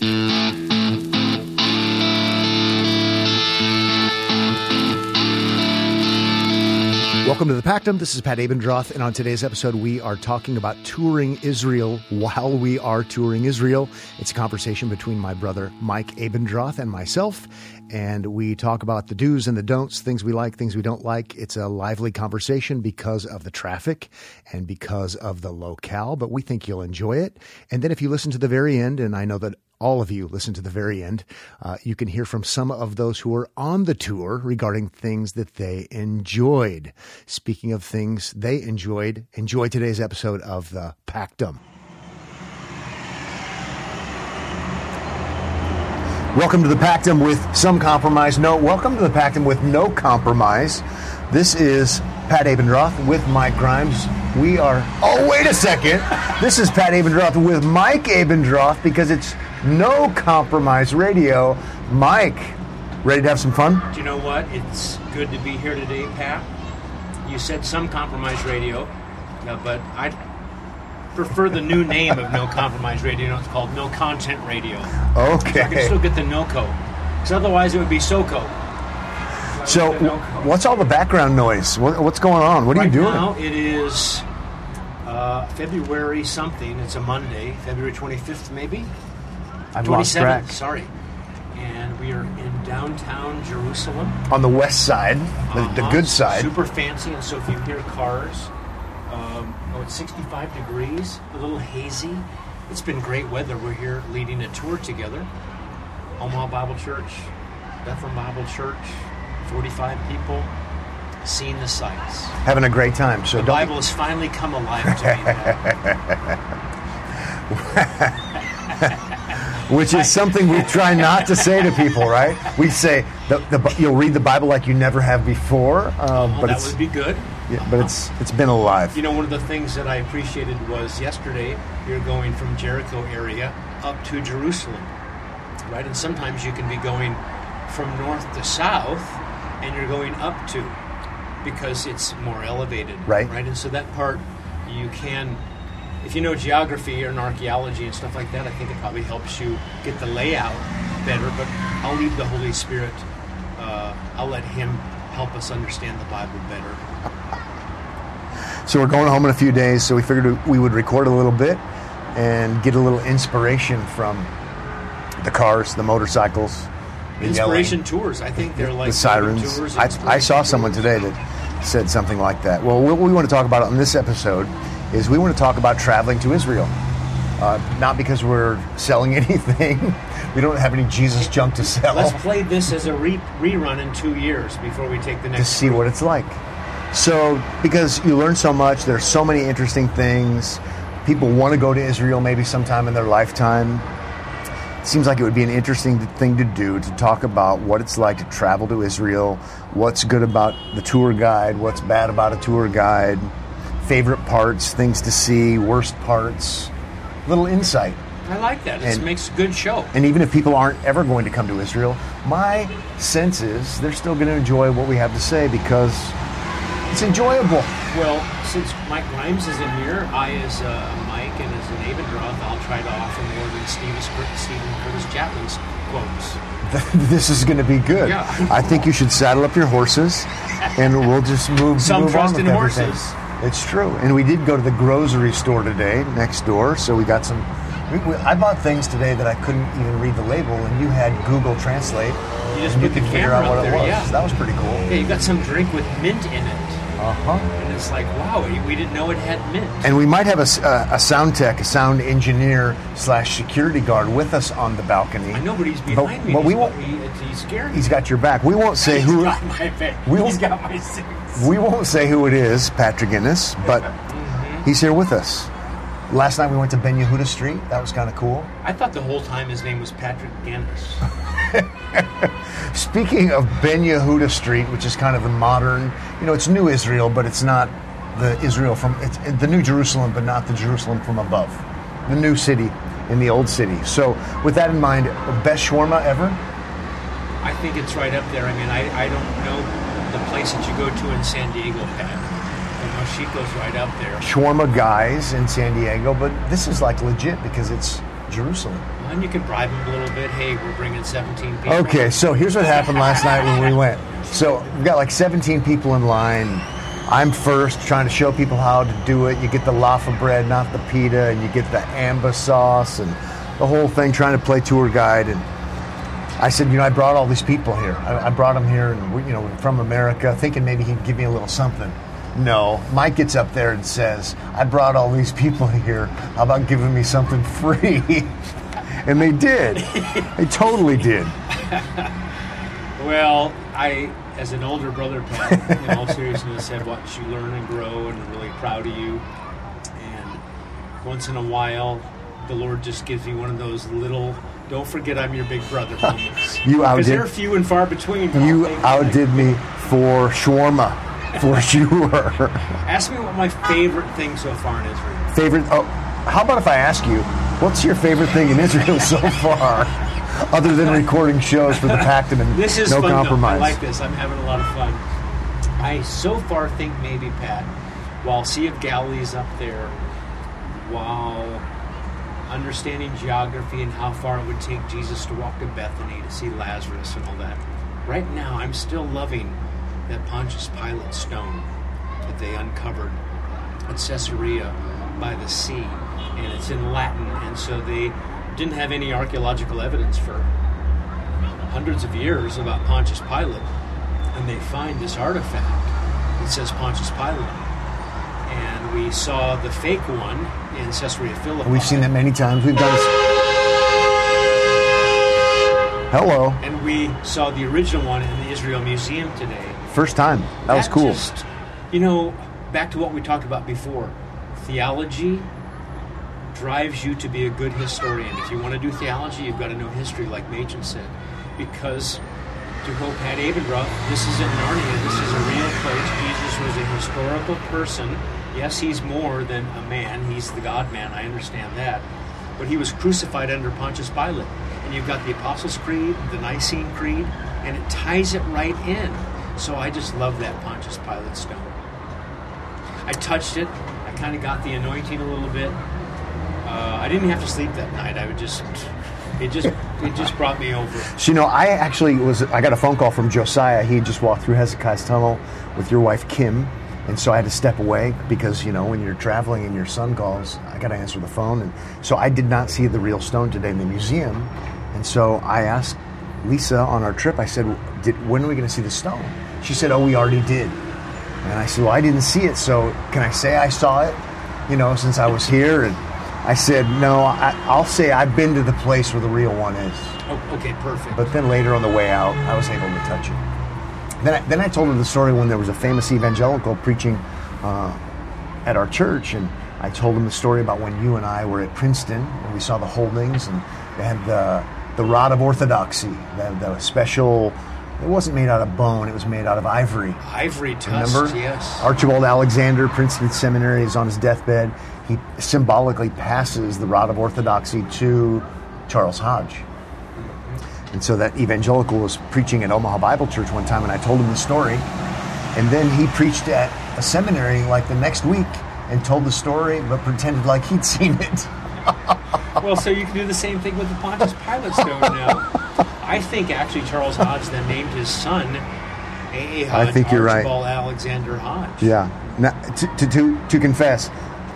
Welcome to the Pactum. This is Pat Abendroth, and on today's episode, we are talking about touring Israel while we are touring Israel. It's a conversation between my brother Mike Abendroth and myself, and we talk about the do's and the don'ts, things we like, things we don't like. It's a lively conversation because of the traffic and because of the locale, but we think you'll enjoy it. And then if you listen to the very end, and I know that all of you listen to the very end, uh, you can hear from some of those who were on the tour regarding things that they enjoyed. Speaking of things they enjoyed, enjoy today's episode of the Pactum. Welcome to the Pactum with some compromise. No, welcome to the Pactum with no compromise. This is Pat Abendroth with Mike Grimes. We are. Oh, wait a second. This is Pat Abendroth with Mike Abendroth because it's no compromise radio. Mike, ready to have some fun? Do you know what? It's good to be here today, Pat. You said some compromise radio, uh, but I prefer the new name of No Compromise Radio. It's called No Content Radio. Okay. I can still get the NOCO. Because otherwise it would be SOCO. So, NOCO. what's all the background noise? What's going on? What are right you doing? now it is uh, February something. It's a Monday, February 25th maybe? I've lost track. sorry. And we are in downtown Jerusalem. On the west side, the, the Uh-huh. good side. Super fancy, and so if you hear cars, um, oh, it's 65 degrees, a little hazy. It's been great weather. We're here leading a tour together. Omaha Bible Church, Bethlehem Bible Church, 45 people, seeing the sights. Having a great time. So The don't. Bible has finally come alive to me. Pat. which is something we try not to say to people, right? We say the, the, you'll read the Bible like you never have before, um, Well, but that it's would be good. yeah, but it's it's been alive. You know, one of the things that I appreciated was yesterday you're going from Jericho area up to Jerusalem, right? And sometimes you can be going from north to south, and you're going up to because it's more elevated, Right. Right, and so that part you can. If you know geography and archaeology and stuff like that, I think it probably helps you get the layout better. But I'll leave the Holy Spirit. Uh, I'll let Him help us understand the Bible better. So we're going home in a few days, so we figured we would record a little bit and get a little inspiration from the cars, the motorcycles, the Inspiration yelling, tours. I think they're like the sirens. Tours, I, I saw someone today that said something like that. Well, what we want to talk about on this episode is we want to talk about traveling to Israel. Uh, not because we're selling anything. we don't have any Jesus junk to sell. Let's play this as a re- rerun in two years before we take the next. to see what it's like. So, because you learn so much, there's so many interesting things. People want to go to Israel maybe sometime in their lifetime. It seems like it would be an interesting thing to do to talk about what it's like to travel to Israel, what's good about the tour guide, what's bad about a tour guide, favorite parts, things to see, worst parts, little insight. I like that. It makes a good show. And even if people aren't ever going to come to Israel, my sense is they're still going to enjoy what we have to say because it's enjoyable. Well, since Mike Grimes is in here, I as uh, Mike and as an Abendroth, I'll try to offer more than Steven, Steven Curtis Chapman's quotes. this is going to be good. Yeah. I think you should saddle up your horses, and we'll just move. Some move trust on in everything. It's true, and we did go to the grocery store today, next door. So we got some. We, we, I bought things today that I couldn't even read the label, and you had Google Translate. You just put the could figure camera out what up it was. yeah. That was pretty cool. Yeah, you got some drink with mint in it, Uh huh. It's like, wow, we didn't know it had mint. And we might have a, uh, a sound tech, a sound engineer slash security guard with us on the balcony. I know, but he's But- behind me. but we won't- he, he's scared. He's got your back. We won't say He's who. got my back. we He's got my six. We won't say who it is, Patrick Innes, but he's here with us. Last night we went to Ben Yehuda Street. That was kind of cool. I thought the whole time his name was Patrick Gannis. Speaking of Ben Yehuda Street, which is kind of the modern, you know, it's New Israel, but it's not the Israel from it's the New Jerusalem, but not the Jerusalem from above, the new city in the old city. So, with that in mind, best shawarma ever. I think it's right up there. I mean, I, I don't know the place that you go to in San Diego, Pat. You know, Chico's right up there. shawarma guys in San Diego, but this is like legit because it's Jerusalem? And you can bribe them a little bit. Hey, we're bringing 17 people. Okay, so here's what happened last night when we went. So we've got like 17 people in line. I'm first, trying to show people how to do it. You get the laffa bread, not the pita, and you get the amba sauce and the whole thing. Trying to play tour guide, and I said, you know, I brought all these people here. I, I brought them here, and we, you know, from America, thinking maybe he'd give me a little something. No, Mike gets up there and says, I brought all these people here. How about giving me something free? and they did. they totally did. Well, I, as an older brother, Pat, in all seriousness, have watched you learn and grow, and I'm really proud of you. And once in a while, the Lord just gives me one of those little. Don't forget, I'm your big brother moments. You because outdid- they're few and far between. You outdid me for shawarma, for sure. Ask me what my favorite thing so far in Israel. favorite? Oh, how about if I ask you, what's your favorite thing in Israel so far, other than recording shows for the Pactum and This is no fun. though. compromise? I like this. I'm having a lot of fun. I so far think maybe Pat, while Sea of Galilee's up there, while understanding geography and how far it would take Jesus to walk to Bethany to see Lazarus and all that. Right now, I'm still loving that Pontius Pilate stone that they uncovered at Caesarea by the sea, and it's in Latin, and so they didn't have any archaeological evidence for hundreds of years about Pontius Pilate, and they find this artifact that says Pontius Pilate. And we saw the fake one in Caesarea Philippi. We've seen that many times. We've done. Hello, And we saw the original one in the Israel Museum today. First time. That was cool. just- you know, back to what we talked about before. Theology drives you to be a good historian. If you want to do theology, you've got to know history, like Machen said. Because, to quote Pat Abendroth, this isn't Narnia, this is a real place. Jesus was a historical person. Yes, he's more than a man, he's the God man, I understand that. But he was crucified under Pontius Pilate. And you've got the Apostles' Creed, the Nicene Creed, and it ties it right in. So I just love that Pontius Pilate stone. I touched it. I kind of got the anointing a little bit. Uh, I didn't have to sleep that night. I would just, it just, it just brought me over. So, you know, I actually was, I got a phone call from Josiah. He had just walked through Hezekiah's tunnel with your wife, Kim. And so I had to step away because, you know, when you're traveling and your son calls, I got to answer the phone. And so I did not see the real stone today in the museum. And so I asked Lisa on our trip, I said, did, when are we going to see the stone? She said, oh, we already did. And I said, well, I didn't see it. So can I say I saw it, you know, since I was here? And I said, no, I, I'll say I've been to the place where the real one is. Oh, okay, perfect. But then later on the way out, I was able to touch it. Then I, then I told her the story when there was a famous evangelical preaching uh, at our church, and I told him the story about when you and I were at Princeton and we saw the holdings, and they had the the rod of orthodoxy, the, the special. It wasn't made out of bone; it was made out of ivory. Ivory tusk, Remember? yes. Archibald Alexander, Princeton Seminary, is on his deathbed. He symbolically passes the rod of orthodoxy to Charles Hodge. And so that evangelical was preaching at Omaha Bible Church one time, and I told him the story. And then he preached at a seminary like the next week and told the story, but pretended like he'd seen it. well, so you can do the same thing with the Pontius Pilate stone now. I think actually Charles Hodge then named his son A. Hodge. I think you're right. Archibald Alexander Hodge. Yeah. Now, to, to, to, to confess,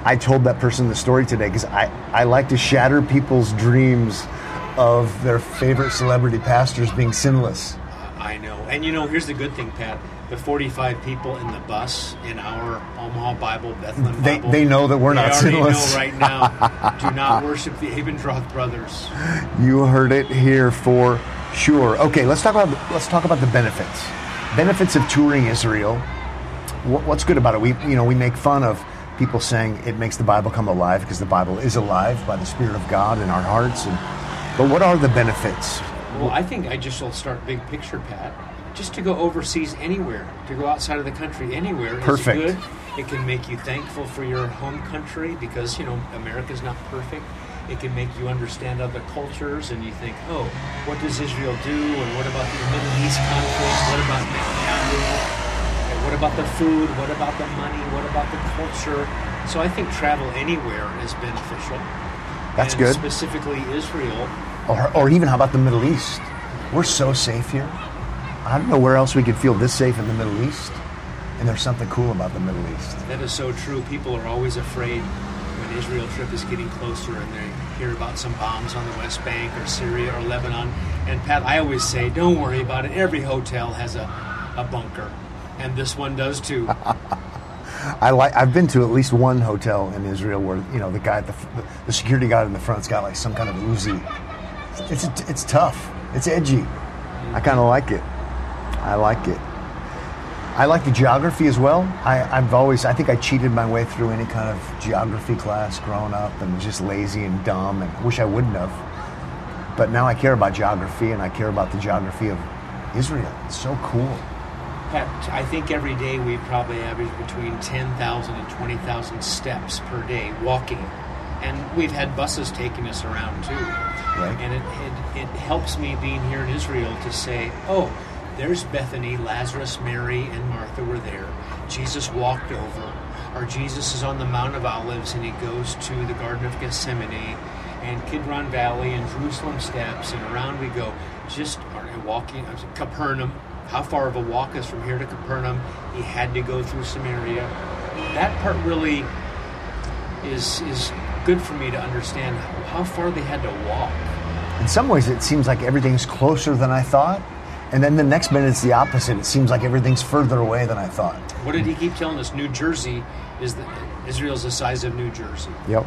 I told that person the story today because I, I like to shatter people's dreams of their favorite celebrity pastors being sinless. I know. And you know, here's the good thing, Pat. The 45 people in the bus in our Omaha Bible, Bethlehem They- Bible, they know that we're not sinless. know right now. do not worship the Abendroth brothers. You heard it here for sure. Okay, let's talk about let's talk about the benefits. Benefits of touring Israel. What, what's good about it? We you know we make fun of people saying it makes the Bible come alive because the Bible is alive by the Spirit of God in our hearts. And but what are the benefits? Well, I think I just will start big picture, Pat. Just to go overseas anywhere, to go outside of the country anywhere Perfect. is good. It can make you thankful for your home country because, you know, America's not perfect. It can make you understand other cultures and you think, oh, what does Israel do? And what about the Middle East conflict? What about Netanyahu? And what about the food? What about the money? What about the culture? So I think travel anywhere is beneficial. That's good. Specifically Israel. Or, or even how about the Middle East? We're so safe here. I don't know where else we could feel this safe in the Middle East. And there's something cool about the Middle East. That is so true. People are always afraid when Israel trip is getting closer and they hear about some bombs on the West Bank or Syria or Lebanon. And Pat, I always say, don't worry about it. Every hotel has a, a bunker, and this one does too. I like. I've been to at least one hotel in Israel where you know the guy, the, the security guard in the front's got like some kind of Uzi. It's it's tough. It's edgy. I kind of like it. I like it. I like the geography as well. I, I've always, I think I cheated my way through any kind of geography class growing up and was just lazy and dumb and I wish I wouldn't have. But now I care about geography and I care about the geography of Israel. It's so cool. Pat, I think every day we probably average between 10,000 and 20,000 steps per day walking. And we've had buses taking us around too. Right. And it, it, it helps me being here in Israel to say, oh, there's Bethany, Lazarus, Mary, and Martha were there. Jesus walked over. Or Jesus is on the Mount of Olives and he goes to the Garden of Gethsemane and Kidron Valley and Jerusalem steps and around we go. Just walking, Capernaum. How far of a walk is from here to Capernaum? He had to go through Samaria. That part really is is good for me to understand how far they had to walk. In some ways, it seems like everything's closer than I thought. And then the next minute, it's the opposite. It seems like everything's further away than I thought. What did he keep telling us? New Jersey is the Israel's the size of New Jersey. Yep.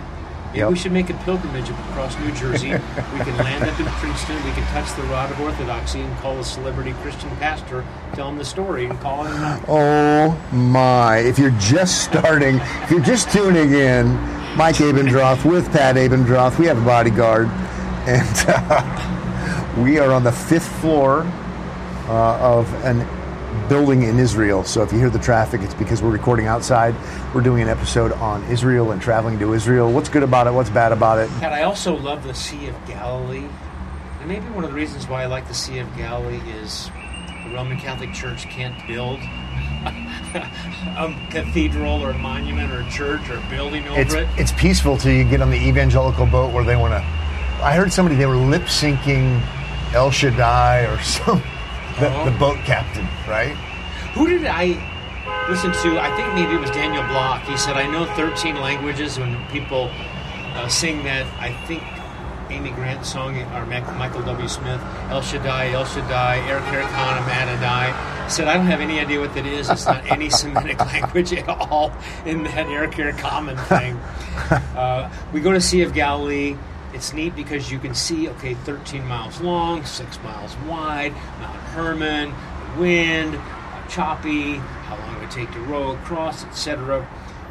Maybe yep. we should make a pilgrimage across New Jersey. we can land up in Princeton. We can touch the rod of orthodoxy and call a celebrity Christian pastor, tell him the story, and call him. Oh my! If you're just starting, if you're just tuning in, Mike Abendroth with Pat Abendroth. We have a bodyguard, and uh, we are on the fifth floor uh, of an building in Israel. So if you hear the traffic, it's because we're recording outside. We're doing an episode on Israel and traveling to Israel. What's good about it? What's bad about it? And I also love the Sea of Galilee. And maybe one of the reasons why I like the Sea of Galilee is the Roman Catholic Church can't build a cathedral or a monument or a church or a building over it's, it. It's peaceful till you get on the evangelical boat where they want to. I heard somebody they were lip syncing El Shaddai or some the, Uh-huh. the boat captain, right? Who did I listen to? I think maybe it was Daniel Block. He said, I know 13 languages when people uh, sing that, I think Amy Grant song, or Michael W. Smith, El Shaddai, El Shaddai, Eric Hirikana, Adonai. Said, I don't have any idea what that is. It's not any Semitic language at all in that Eric Hirikaman thing. Uh, we go to Sea of Galilee. It's neat because you can see, okay, 13 miles long, 6 miles wide, Mount Hermon, the wind, uh, choppy, how long it would take to row across, etc.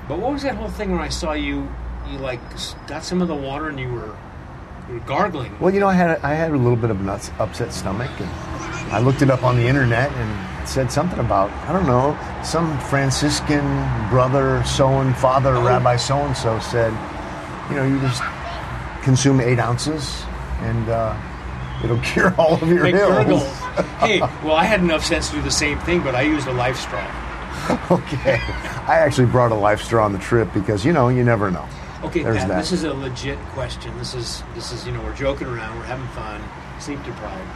But what was that whole thing where I saw you, you like got some of the water and you were, you were gargling? Well, you know, I had I had a little bit of an upset stomach, and I looked it up on the internet and said something about I don't know some Franciscan brother so and father Oh. Rabbi so and so said, you know, you just consume eight ounces and uh, it'll cure all of your Make ills. hey, well, I had enough sense to do the same thing, but I used a life straw. okay, I actually brought a life straw on the trip because you know you never know. Okay, Pat, that. this is a legit question. This is this is you know we're joking around, we're having fun, sleep deprived.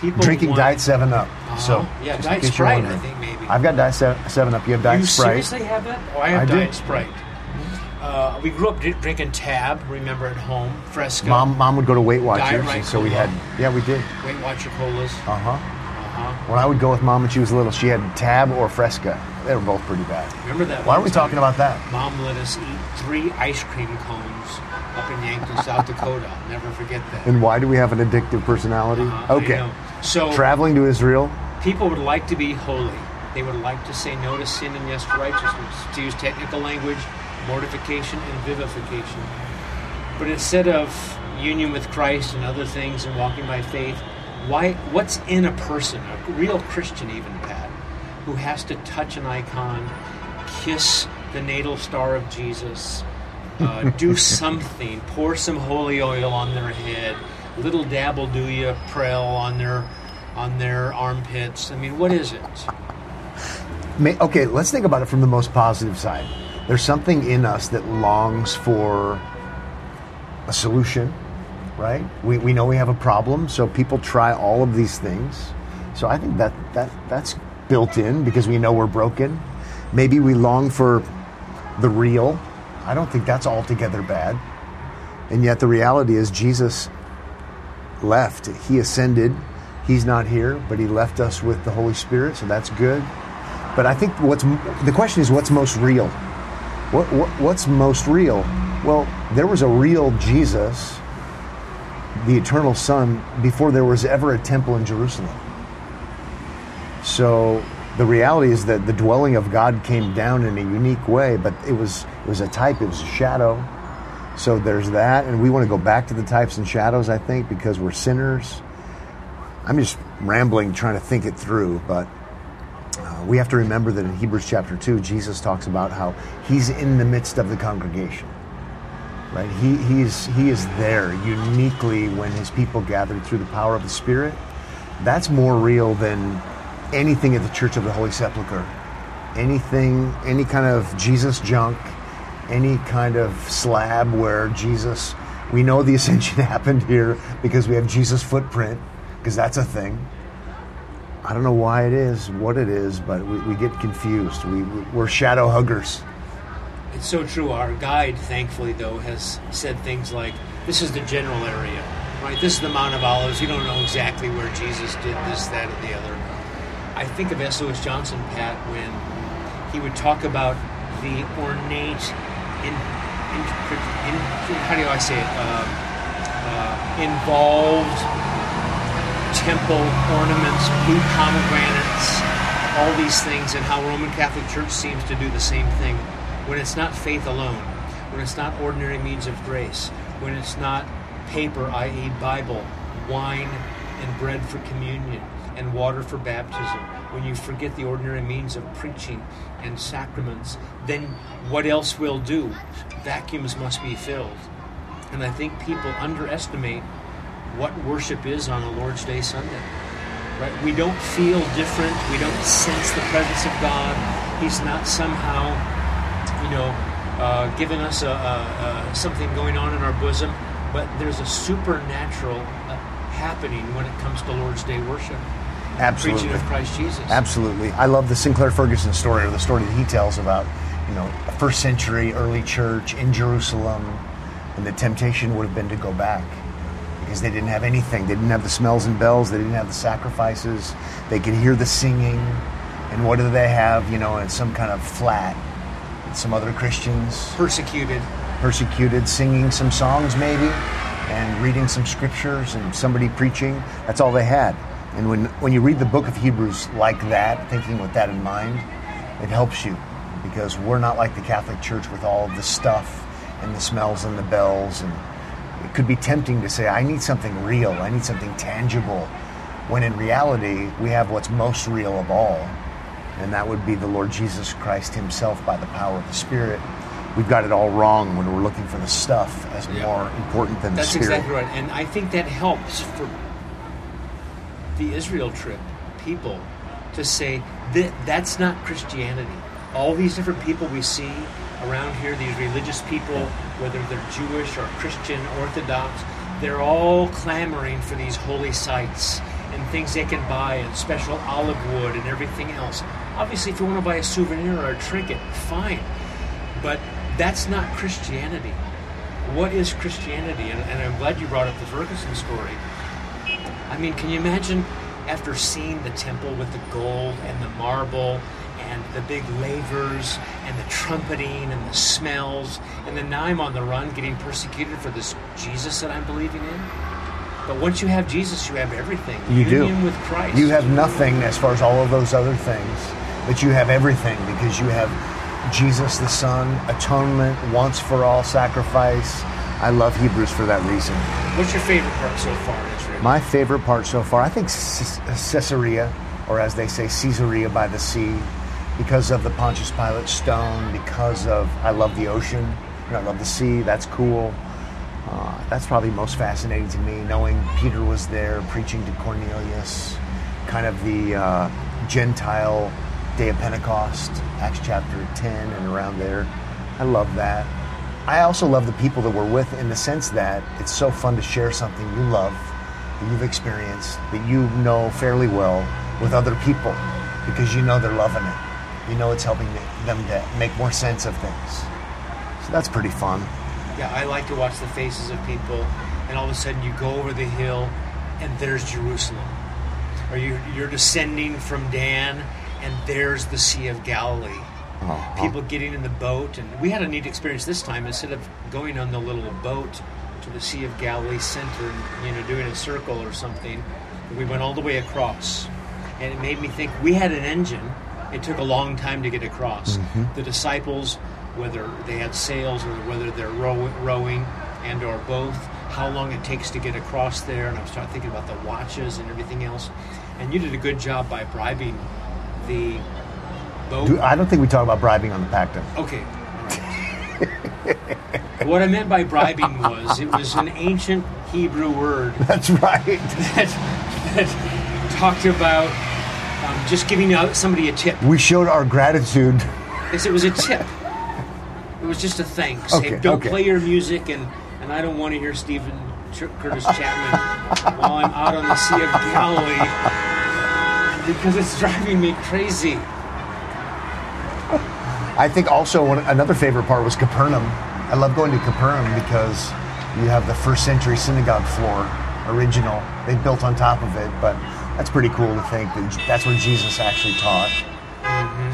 People Drinking want- Diet Seven Up. Uh-huh. So yeah, Diet Sprite. I think maybe. I've got Diet Seven Up. You have Diet you Sprite. seriously have that? Oh, I have I do. Diet Sprite. Uh, we grew up drinking Tab. Remember at home, Fresca. Mom, mom would go to Weight Watchers, and so we had. Yeah, we did. Weight Watcher colas. Uh huh. Uh-huh. When I would go with mom when she was little, she had Tab or Fresca. They were both pretty bad. Remember that? Why are we talking about that? Mom let us eat three ice cream cones up in Yankton, South Dakota. I'll never forget that. And why do we have an addictive personality? Uh-huh, okay. So Traveling to Israel. people would like to be holy. They would like to say no to sin and yes to righteousness. To use technical language, mortification and vivification. But instead of union with Christ and other things and walking by faith, why? What's in a person, a real Christian, even Pat, who has to touch an icon, kiss the natal star of Jesus, uh, do something, pour some holy oil on their head, little dabble do ya prel on their on their armpits. I mean, what is it? May, okay, let's think about it from the most positive side. There's something in us that longs for a solution, right? We, we know we have a problem, so people try all of these things. So I think that, that that's built in because we know we're broken. Maybe we long for the real. I don't think that's altogether bad. And yet the reality is Jesus left. He ascended. He's not here, but he left us with the Holy Spirit, so that's good. But I think what's the question is what's most real? What, what, what's most real? Well, there was a real Jesus, the eternal Son, before there was ever a temple in Jerusalem. So the reality is that the dwelling of God came down in a unique way, but it was it was a type, it was a shadow. So there's that, and we want to go back to the types and shadows, I think, because we're sinners. I'm just rambling, trying to think it through, but we have to remember that in Hebrews chapter 2, Jesus talks about how he's in the midst of the congregation. Right? He, he's, he is there uniquely when his people gathered through the power of the Spirit. That's more real than anything at the Church of the Holy Sepulchre. Anything, any kind of Jesus junk, any kind of slab where Jesus, we know the ascension happened here because we have Jesus' footprint, because that's a thing. I don't know why it is, what it is, but we, we get confused. We, we're shadow huggers. It's so true. Our guide, thankfully, though, has said things like, this is the general area, right? This is the Mount of Olives. You don't know exactly where Jesus did this, that, or the other. I think of S. Lewis Johnson, Pat, when he would talk about the ornate, in, in, in how do I say it, uh, uh, involved temple ornaments, blue pomegranates, all these things, and how Roman Catholic Church seems to do the same thing. When it's not faith alone, when it's not ordinary means of grace, when it's not paper, i.e., Bible, wine, and bread for communion, and water for baptism, when you forget the ordinary means of preaching and sacraments, then what else will do? Vacuums must be filled. And I think people underestimate what worship is on a Lord's Day Sunday. Right? We don't feel different. We don't sense the presence of God. He's not somehow, you know, uh, giving us a, a, a, something going on in our bosom. But there's a supernatural uh, happening when it comes to Lord's Day worship. Absolutely. Preaching of Christ Jesus. Absolutely. I love the Sinclair Ferguson story, or the story that he tells about, you know, a first century early church in Jerusalem, and the temptation would have been to go back because they didn't have anything. They didn't have the smells and bells. They didn't have the sacrifices. They could hear the singing. And what do they have? You know, in some kind of flat. Some other Christians. Persecuted. Persecuted, singing some songs maybe, and reading some scriptures, and somebody preaching. That's all they had. And when, when you read the book of Hebrews like that, thinking with that in mind, it helps you because we're not like the Catholic Church with all of the stuff and the smells and the bells and it could be tempting to say, I need something real, I need something tangible, when in reality, we have what's most real of all, and that would be the Lord Jesus Christ Himself by the power of the Spirit. We've got it all wrong when we're looking for the stuff as yeah. more important than That's the Spirit. That's exactly right, and I think that helps for the Israel trip people to say that that's not Christianity. All these different people we see around here, these religious people, whether they're Jewish or Christian, Orthodox, they're all clamoring for these holy sites and things they can buy and special olive wood and everything else. Obviously, if you want to buy a souvenir or a trinket, fine. But that's not Christianity. What is Christianity? And, and I'm glad you brought up the Ferguson story. I mean, can you imagine after seeing the temple with the gold and the marble and the big lavers and the trumpeting and the smells. And then now I'm on the run getting persecuted for this Jesus that I'm believing in. But once you have Jesus, you have everything. You Union do. with Christ. You have nothing as far as all of those other things, but you have everything because you have Jesus the Son, atonement, once for all sacrifice. I love Hebrews for that reason. What's your favorite part so far, Israel? My favorite part so far, I think Caesarea, or as they say, Caesarea by the sea because of the Pontius Pilate stone, because of I love the ocean, I love the sea. That's cool. Uh, that's probably most fascinating to me, knowing Peter was there preaching to Cornelius, kind of the uh, Gentile day of Pentecost, Acts chapter 10 and around there. I love that. I also love the people that we're with in the sense that it's so fun to share something you love, that you've experienced, that you know fairly well with other people because you know they're loving it. You know it's helping them to make more sense of things. So that's pretty fun. Yeah, I like to watch the faces of people, and all of a sudden you go over the hill, and there's Jerusalem. Or you, you're descending from Dan, and there's the Sea of Galilee. Uh-huh. People getting in the boat, and we had a neat experience this time. Instead of going on the little boat to the Sea of Galilee center, and, you know, doing a circle or something, we went all the way across, and it made me think we had an engine. It took a long time to get across. Mm-hmm. The disciples, whether they had sails or whether they're row- rowing and or both, how long it takes to get across there, and I was starting thinking about the watches and everything else. And you did a good job by bribing the boat. Do- I don't think we talk about bribing on the Pactum. Okay. right. what I meant by bribing was it was an ancient Hebrew word That's right. that, that talked about just giving somebody a tip. We showed our gratitude. Yes, it was a tip. It was just a thanks. Okay, hey, don't okay. play your music, and, and I don't want to hear Steven Curtis Chapman while I'm out on the Sea of Galilee because it's driving me crazy. I think also one, another favorite part was Capernaum. I love going to Capernaum because you have the first century synagogue floor, original. They built on top of it, but that's pretty cool to think that that's where Jesus actually taught.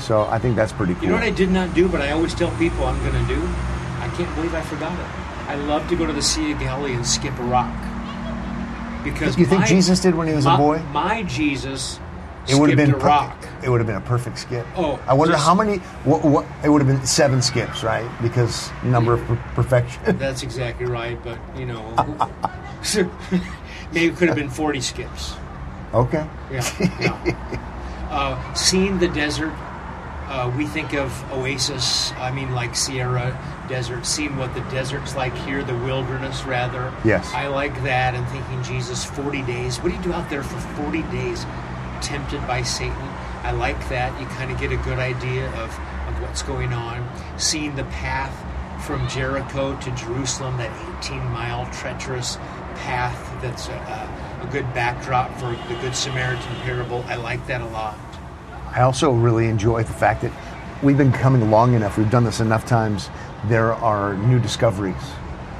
So I think that's pretty cool. Mm-hmm. You know what I did not do, but I always tell people I'm going to do? I can't believe I forgot it. I love to go to the Sea of Galilee and skip a rock. Because you think my- Jesus did when he was my, a boy? My Jesus It would have skipped been a per- rock. It would have been a perfect skip. Oh, I wonder just- how many. What, what? It would have been seven skips, right? Because number of per- perfection. That's exactly right, but you know, maybe it could have been 40 skips. Okay. Yeah. yeah. uh, seeing the desert, uh, we think of oasis. I mean, like Sierra Desert. Seeing what the desert's like here, the wilderness, rather. Yes. I like that. And thinking, Jesus, 40 days. What do you do out there for 40 days, tempted by Satan? I like that. You kind of get a good idea of, of what's going on. Seeing the path from Jericho to Jerusalem, that 18 mile treacherous path that's a, a, a good backdrop for the Good Samaritan parable. I like that a lot. I also really enjoy the fact that we've been coming long enough. We've done this enough times. There are new discoveries,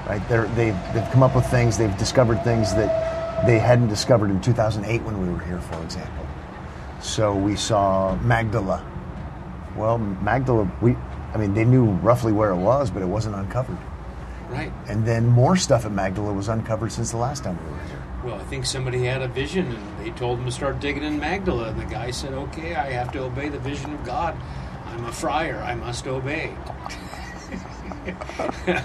right? They're, they've they've come up with things. They've discovered things that they hadn't discovered in 2008 when we were here, for example. So we saw Magdala. Well, Magdala, we, I mean, they knew roughly where it was, but it wasn't uncovered. Right. And then more stuff at Magdala was uncovered since the last time we were here. Well, I think somebody had a vision and they told him to start digging in Magdala. And the guy said, okay, I have to obey the vision of God. I'm a friar. I must obey.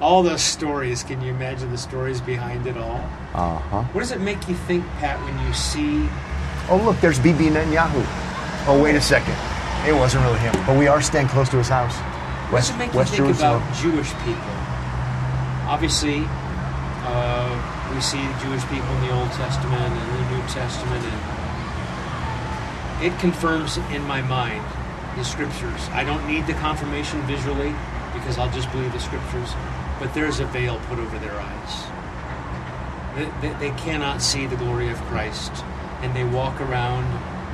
all the stories. Can you imagine the stories behind it all? Uh huh. What does it make you think, Pat, when you see Oh, look, there's Bibi Netanyahu. Oh, wait a second. It wasn't really him, but we are staying close to his house. What does it make you think about Jewish people? Obviously, uh, we see Jewish people in the Old Testament and the New Testament, and it confirms in my mind the scriptures. I don't need the confirmation visually because I'll just believe the scriptures, but there's a veil put over their eyes. They, they, they cannot see the glory of Christ, and they walk around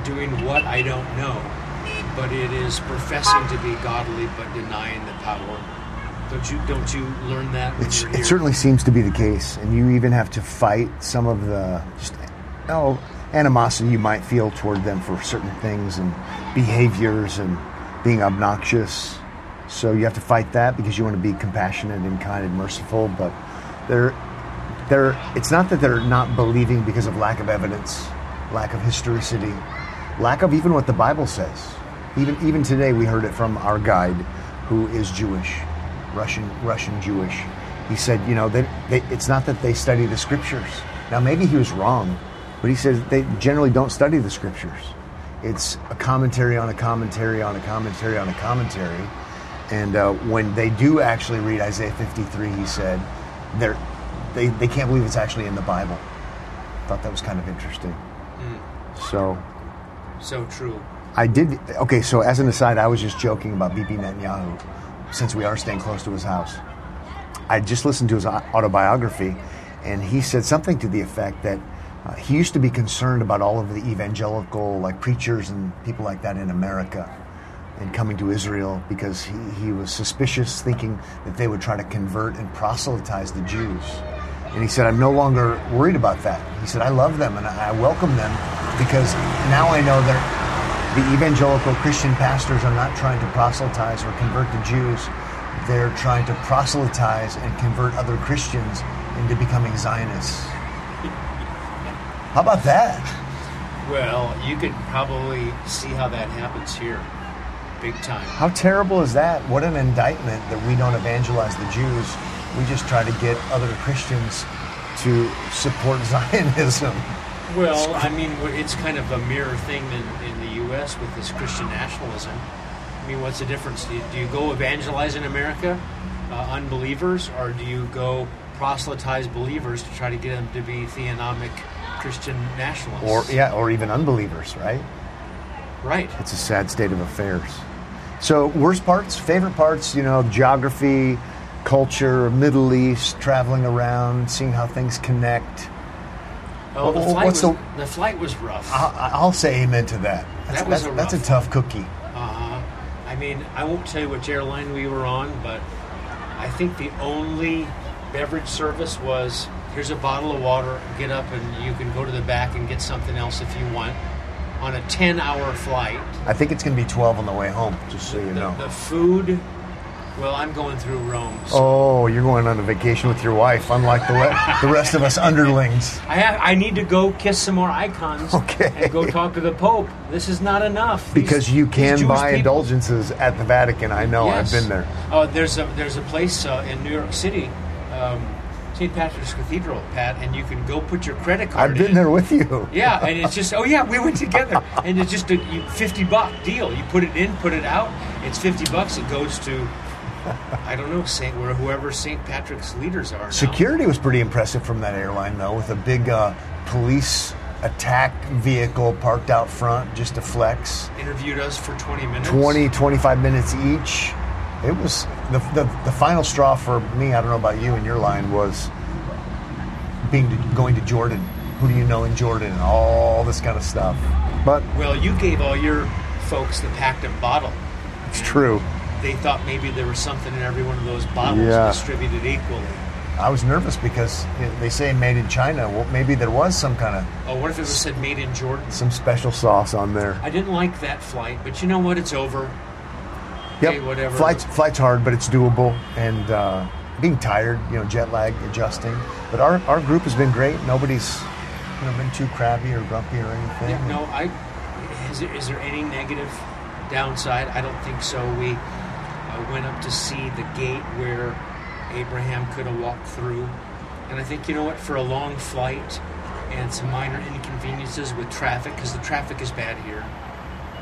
doing what I don't know but it is professing to be godly but denying the power. Don't you don't you learn that it here? certainly seems to be the case, and you even have to fight some of the just oh animosity you might feel toward them for certain things and behaviors and being obnoxious. So you have to fight that because you want to be compassionate and kind and merciful. But they're they're it's not that they're not believing because of lack of evidence, lack of historicity, lack of even what the Bible says. Even even today, we heard it from our guide, who is Jewish, Russian Russian Jewish. He said, you know, that they, it's not that they study the scriptures. Now, maybe he was wrong, but he says they generally don't study the scriptures. It's a commentary on a commentary on a commentary on a commentary. And uh, when they do actually read Isaiah 53, he said, they're, they, they can't believe it's actually in the Bible. Thought that was kind of interesting. So so true. I did. Okay, so as an aside, I was just joking about Bibi Netanyahu, since we are staying close to his house. I just listened to his autobiography, and he said something to the effect that uh, he used to be concerned about all of the evangelical, like preachers and people like that in America, and coming to Israel because he, he was suspicious, thinking that they would try to convert and proselytize the Jews. And he said, I'm no longer worried about that. He said, I love them and I welcome them because now I know that the evangelical Christian pastors are not trying to proselytize or convert the Jews. They're trying to proselytize and convert other Christians into becoming Zionists. How about that? Well, you could probably see how that happens here, big time. How terrible is that? What an indictment that we don't evangelize the Jews. We just try to get other Christians to support Zionism. Well, I mean, it's kind of a mirror thing in, in U.S. with this Christian nationalism. I mean, what's the difference? Do you, do you go evangelize in America, uh, unbelievers, or do you go proselytize believers to try to get them to be theonomic Christian nationalists? Or yeah, or even unbelievers, right? Right. It's a sad state of affairs. So, worst parts, favorite parts, you know, geography, culture, Middle East, traveling around, seeing how things connect Oh, the flight, was, the, the, flight was rough. I'll, I'll, say amen to that. That's, that was that's, a, that's a tough cookie. Uh-huh. I mean, I won't tell you which airline we were on, but I think the only beverage service was here's a bottle of water, get up and you can go to the back and get something else if you want. On a 10 hour flight. I think it's going to be 12 on the way home, just so you the, know. The food well, I'm going through Rome. So. Oh, you're going on a vacation with your wife, unlike the, re- the rest of us underlings. I have, I need to go kiss some more icons. Okay. And go talk to the Pope. This is not enough. Because these, you can buy people. indulgences at the Vatican. I know. Yes. I've been there. Oh, there's a there's a place uh, in New York City. Um, St. Patrick's Cathedral, Pat, and you can go put your credit card. I've been in. there with you. Yeah, and it's just oh yeah, we went together, and it's just a fifty buck deal. You put it in, put it out. It's fifty bucks. It goes to I don't know, Saint or whoever St. Patrick's leaders are. Now. Security was pretty impressive from that airline, though, with a big uh, police attack vehicle parked out front just to flex. Interviewed us for 20 minutes. 20, 25 minutes each. It was the, the, the final straw for me. I don't know about you and your line was being to, going to Jordan. Who do you know in Jordan and all this kind of stuff. But well, you gave all your folks the Pactum bottle. It's true they thought maybe there was something in every one of those bottles yeah. distributed equally. I was nervous because they say made in China. Well, maybe there was some kind of. Oh, what if it was said made in Jordan? Some special sauce on there. I didn't like that flight, but you know what? It's over. Yep. Hey, whatever. Flight's flight's hard, but it's doable. And uh, being tired, you know, jet lag, adjusting. But our, our group has been great. Nobody's you know been too crabby or grumpy or anything. Yeah, no, I. Is there, is there any negative downside? I don't think so. We I went up to see the gate where Abraham could have walked through. And I think, you know what, for a long flight and some minor inconveniences with traffic, because the traffic is bad here,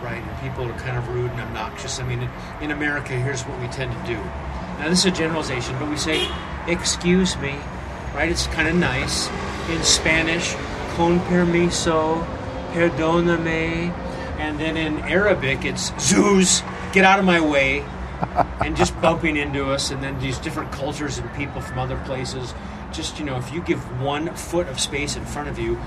right? And people are kind of rude and obnoxious. I mean, in, America, here's what we tend to do. Now, this is a generalization, but we say, excuse me, right? It's kind of nice. In Spanish, con permiso, perdóname. And then in Arabic, it's zuz, get out of my way and just bumping into us, and then these different cultures and people from other places. Just you know, if you give one foot of space in front of you,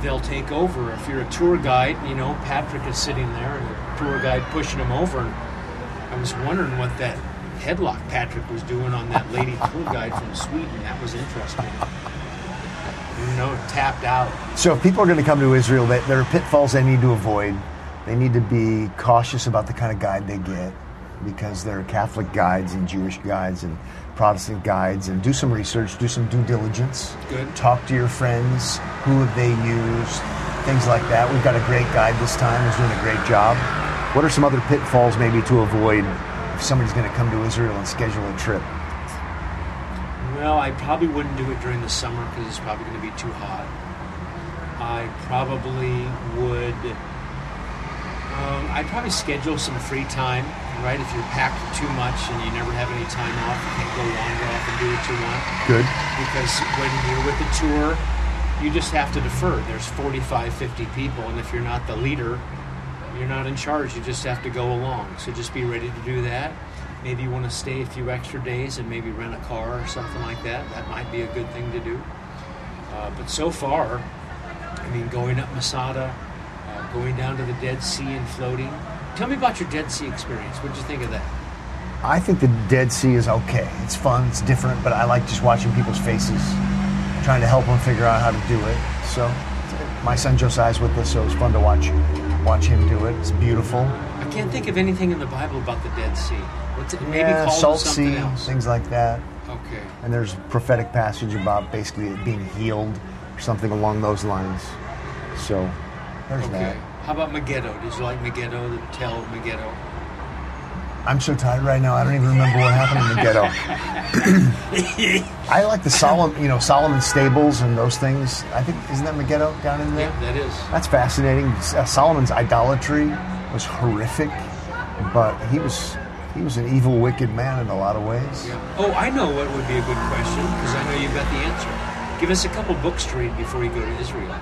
they'll take over. If you're a tour guide, you know Patrick is sitting there, and the tour guide pushing him over. And I was wondering what that headlock Patrick was doing on that lady tour guide from Sweden. That was interesting. You know, tapped out. So if people are going to come to Israel, there are pitfalls they need to avoid. They need to be cautious about the kind of guide they get because there are Catholic guides and Jewish guides and Protestant guides, and do some research, do some due diligence. Good. Talk to your friends. Who have they used? Things like that. We've got a great guide this time who's doing a great job. What are some other pitfalls maybe to avoid if somebody's going to come to Israel and schedule a trip? Well, I probably wouldn't do it during the summer because it's probably going to be too hot. I probably would. Um, I'd probably schedule some free time right? If you're packed too much and you never have any time off, you can't go wander off and do what you want. Good. Because when you're with the tour, you just have to defer. There's 45, 50 people, and if you're not the leader, you're not in charge. You just have to go along. So just be ready to do that. maybe you want to stay a few extra days and maybe rent a car or something like that. That might be a good thing to do. Uh, but so far, I mean, going up Masada, going down to the Dead Sea and floating. Tell me about your Dead Sea experience. What did you think of that? I think the Dead Sea is okay. It's fun, it's different, but I like just watching people's faces, trying to help them figure out how to do it. So, my son Josiah's with us, so it was fun to watch watch him do it. It's beautiful. I can't think of anything in the Bible about the Dead Sea. What's it? Maybe yeah, called salt sea, else. things like that. Okay. And there's a prophetic passage about basically being healed or something along those lines. So, there's Okay. that. How about Megiddo? Did you like Megiddo? The tale of Megiddo? I'm so tired right now. I don't even remember what happened in the ghetto. I like the Solomon, you know, Solomon stables and those things. I think isn't that Megiddo down in there? Yeah, that is. That's fascinating. Uh, Solomon's idolatry was horrific, but he was he was an evil, wicked man in a lot of ways. Yeah. Oh, I know what would be a good question because I know you've got the answer. Give us a couple books to read before you go to Israel.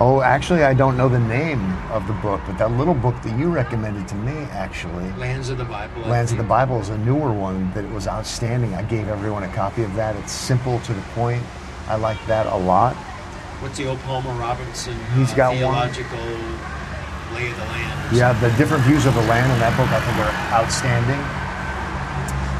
Oh, actually, I don't know the name of the book, but that little book that you recommended to me, actually, Lands of the Bible. Lands of the. Bible, is a newer one that was outstanding. I gave everyone a copy of that. It's simple to the point. I like that a lot. What's the old Palmer Robertson He's uh, got one. theological lay of the land? Yeah, the different views of the land in that book I think are outstanding.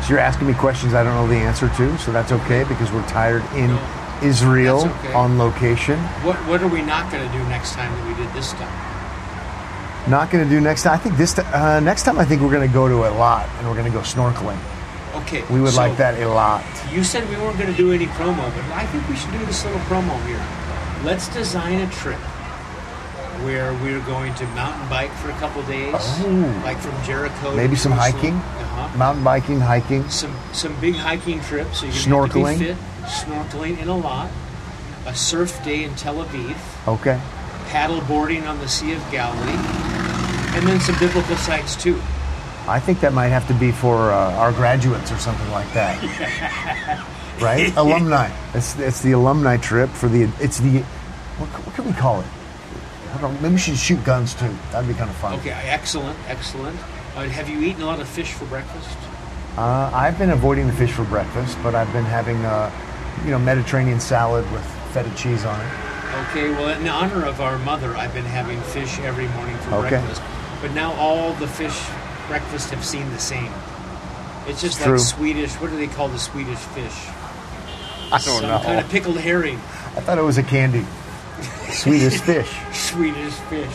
So you're asking me questions I don't know the answer to, so that's okay because we're tired in No, Israel okay. on location. What What are we not going to do next time that we did this time? Not going to do next time. I think this uh, next time I think we're going to go to Eilat and we're going to go snorkeling. Okay. We would so like that a lot. You said we weren't going to do any promo, but I think we should do this little promo here. Let's design a trip where we're going to mountain bike for a couple days, Oh. like from Jericho. to Maybe some Jerusalem. hiking, Uh-huh. mountain biking, hiking. Some some big hiking trips. So Snorkeling. Gonna to be fit. Snorkeling in Eilat. A surf day in Tel Aviv. Okay. Paddle boarding on the Sea of Galilee. And then some biblical sites too. I think that might have to be for uh, our graduates or something like that. right? alumni. It's, it's the alumni trip for the. It's the. What, what can we call it? I don't know. Maybe we should shoot guns too. That'd be kind of fun. Okay, excellent, excellent. Uh, have you eaten a lot of fish for breakfast? Uh, I've been avoiding the fish for breakfast, but I've been having, uh, you know, Mediterranean salad with feta cheese on it. Okay, well, in honor of our mother, I've been having fish every morning for Okay. breakfast. But now all the fish breakfast have seemed the same. It's just like True. Swedish. What do they call the Swedish fish? I don't Some kind of pickled herring. I thought it was a candy. Swedish fish. Swedish fish.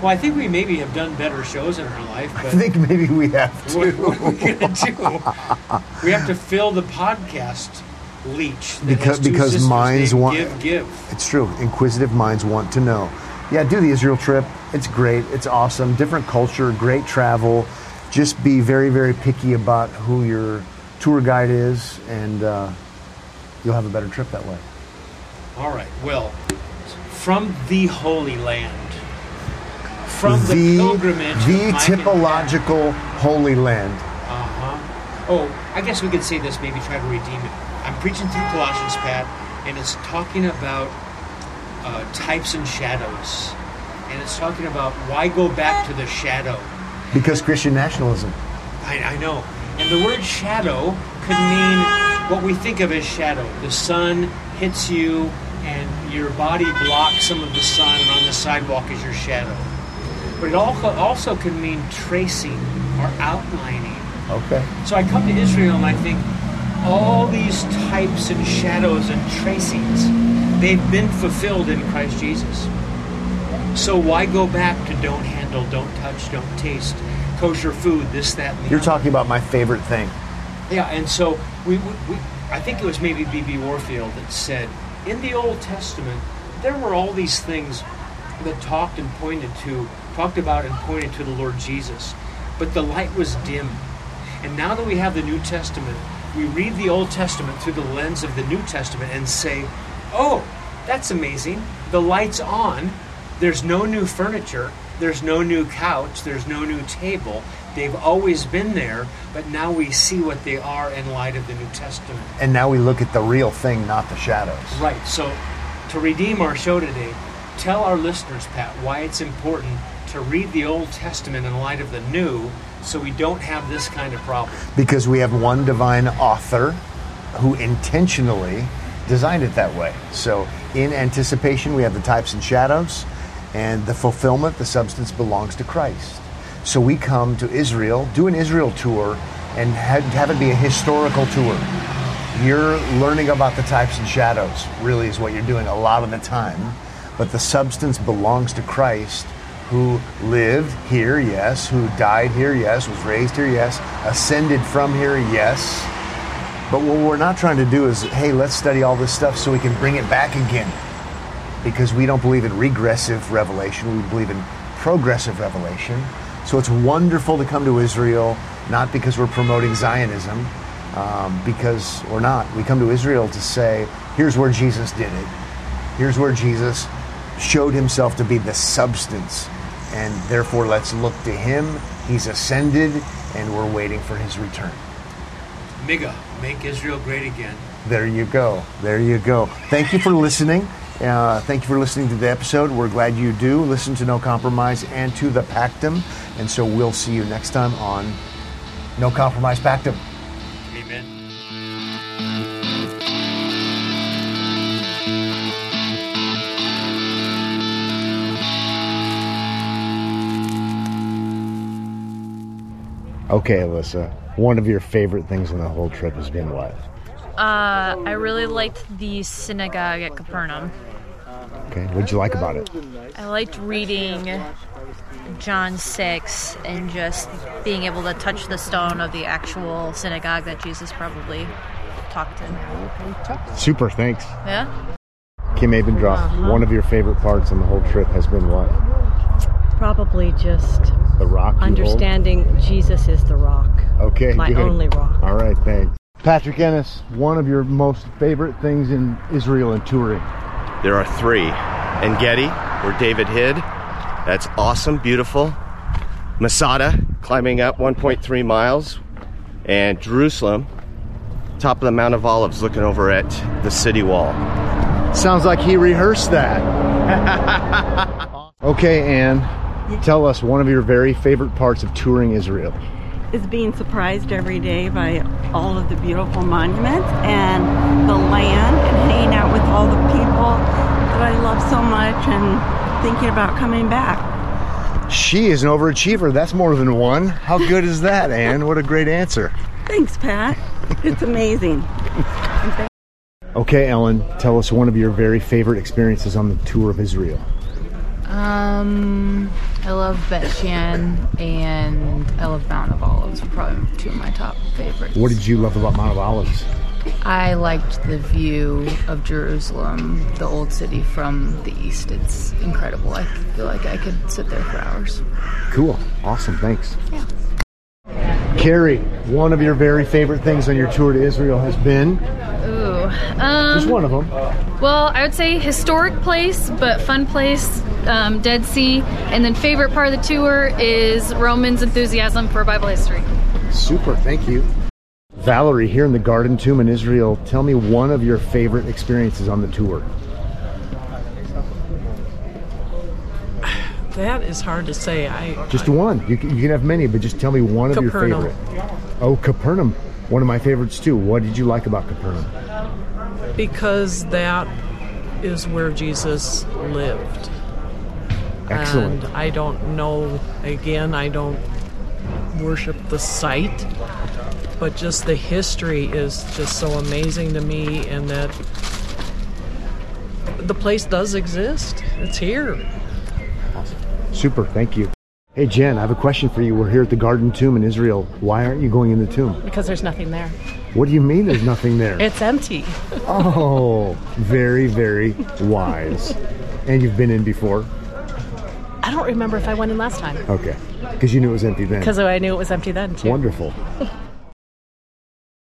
Well, I think we maybe have done better shows in our life, I think maybe we have what, to. what are we gonna do? We have to fill the podcast leech. Because- because minds want- give give. It's true. Inquisitive minds want to know. Yeah, do the Israel trip. It's great. It's awesome. Different culture, great travel. Just be very, very picky about who your tour guide is, and uh, you'll have a better trip that way. All right. Well, from the Holy Land, from the, the pilgrimage, the typological Holy Land. Uh huh. Oh, I guess we could say this. Maybe try to redeem it. Preaching through Colossians, Pat, and it's talking about uh, types and shadows, and it's talking about why go back to the shadow. Because Christian nationalism. I, I know. And the word shadow could mean what we think of as shadow. The sun hits you, and your body blocks some of the sun, and on the sidewalk is your shadow. But it also, also can mean tracing or outlining. Okay. So I come to Israel and I think all these types and shadows and tracings, they've been fulfilled in Christ Jesus. So why go back to don't handle, don't touch, don't taste, kosher food, this, that, and the You're other? talking about my favorite thing. Yeah, and so we, we, we I think it was maybe B.B. Warfield that said, in the Old Testament, there were all these things that talked and pointed to, talked about and pointed to the Lord Jesus, but the light was dim. And now that we have the New Testament, we read the Old Testament through the lens of the New Testament and say, oh, that's amazing. The light's on. There's no new furniture. There's no new couch. There's no new table. They've always been there, but now we see what they are in light of the New Testament. And now we look at the real thing, not the shadows. Right. So, to redeem our show today, tell our listeners, Pat, why it's important to read the Old Testament in light of the New, so we don't have this kind of problem. Because we have one divine author who intentionally designed it that way. So, in anticipation, we have the types and shadows, and the fulfillment, the substance belongs to Christ. So, we come to Israel, do an Israel tour, and have, it be a historical tour. You're learning about the types and shadows, really, is what you're doing a lot of the time. But the substance belongs to Christ, who lived here, yes, who died here, yes, was raised here, yes, ascended from here, yes. But what we're not trying to do is, hey, let's study all this stuff so we can bring it back again. Because we don't believe in regressive revelation, we believe in progressive revelation. So it's wonderful to come to Israel, not because we're promoting Zionism, um, because we're not. We come to Israel to say, here's where Jesus did it. Here's where Jesus showed himself to be the substance. And therefore, let's look to him. He's ascended, and we're waiting for his return. MIGA, make Israel great again. There you go. There you go. Thank you for listening. Uh, thank you for listening to the episode. We're glad you do listen to No Compromise and to the Pactum. And so we'll see you next time on No Compromise Pactum. Okay, Alyssa. One of your favorite things on the whole trip has been what? Uh, I really liked the synagogue at Capernaum. Okay, what'd you like about it? I liked reading John 6 and just being able to touch the stone of the actual synagogue that Jesus probably talked in. Super, thanks. Yeah? Kim Abendroth, one of your favorite parts on the whole trip has been what? Probably just The rock. you hold? understanding Jesus is the rock. Okay, My good. only rock. All right, thanks. Patrick Ennis, one of your most favorite things in Israel and touring. There are three. En Gedi, where David hid. That's awesome, beautiful. Masada, climbing up 1.3 miles. And Jerusalem, top of the Mount of Olives, looking over at the city wall. Sounds like he rehearsed that. okay, Anne, tell us one of your very favorite parts of touring Israel. is being surprised every day by all of the beautiful monuments and the land and hanging out with all the people that I love so much and thinking about coming back. She is an overachiever. That's more than one. How good is that, Anne? What a great answer. Thanks, Pat. It's amazing. Okay, Ellen, tell us one of your very favorite experiences on the tour of Israel. Um, I love Bet Shean and I love Mount of Olives. Probably two of my top favorites. What did you love about Mount of Olives? I liked the view of Jerusalem, the old city from the east. It's incredible. I feel like I could sit there for hours. Cool. Awesome. Thanks. Yeah. Carrie, one of your very favorite things on your tour to Israel has been Ooh. Um, just one of them. well, I would say historic place, but fun place, um, Dead Sea. And then favorite part of the tour is Romans' enthusiasm for Bible history. Super. Thank you. Valerie, here in the Garden Tomb in Israel, tell me one of your favorite experiences on the tour. That is hard to say. I Just one. You can, you can have many, but just tell me one of your favorite. Oh, Capernaum. One of my favorites too. What did you like about Capernaum? Because that is where Jesus lived. Excellent. And I don't know again, I don't worship the site, but just the history is just so amazing to me and that the place does exist. It's here. Super. Thank you. Hey, Jen, I have a question for you. We're here at the Garden Tomb in Israel. Why aren't you going in the tomb? Because there's nothing there. What do you mean there's nothing there? It's empty. Oh, very, very wise. And you've been in before? I don't remember if I went in last time Okay. Because you knew it was empty then. because I knew it was empty then too. Wonderful.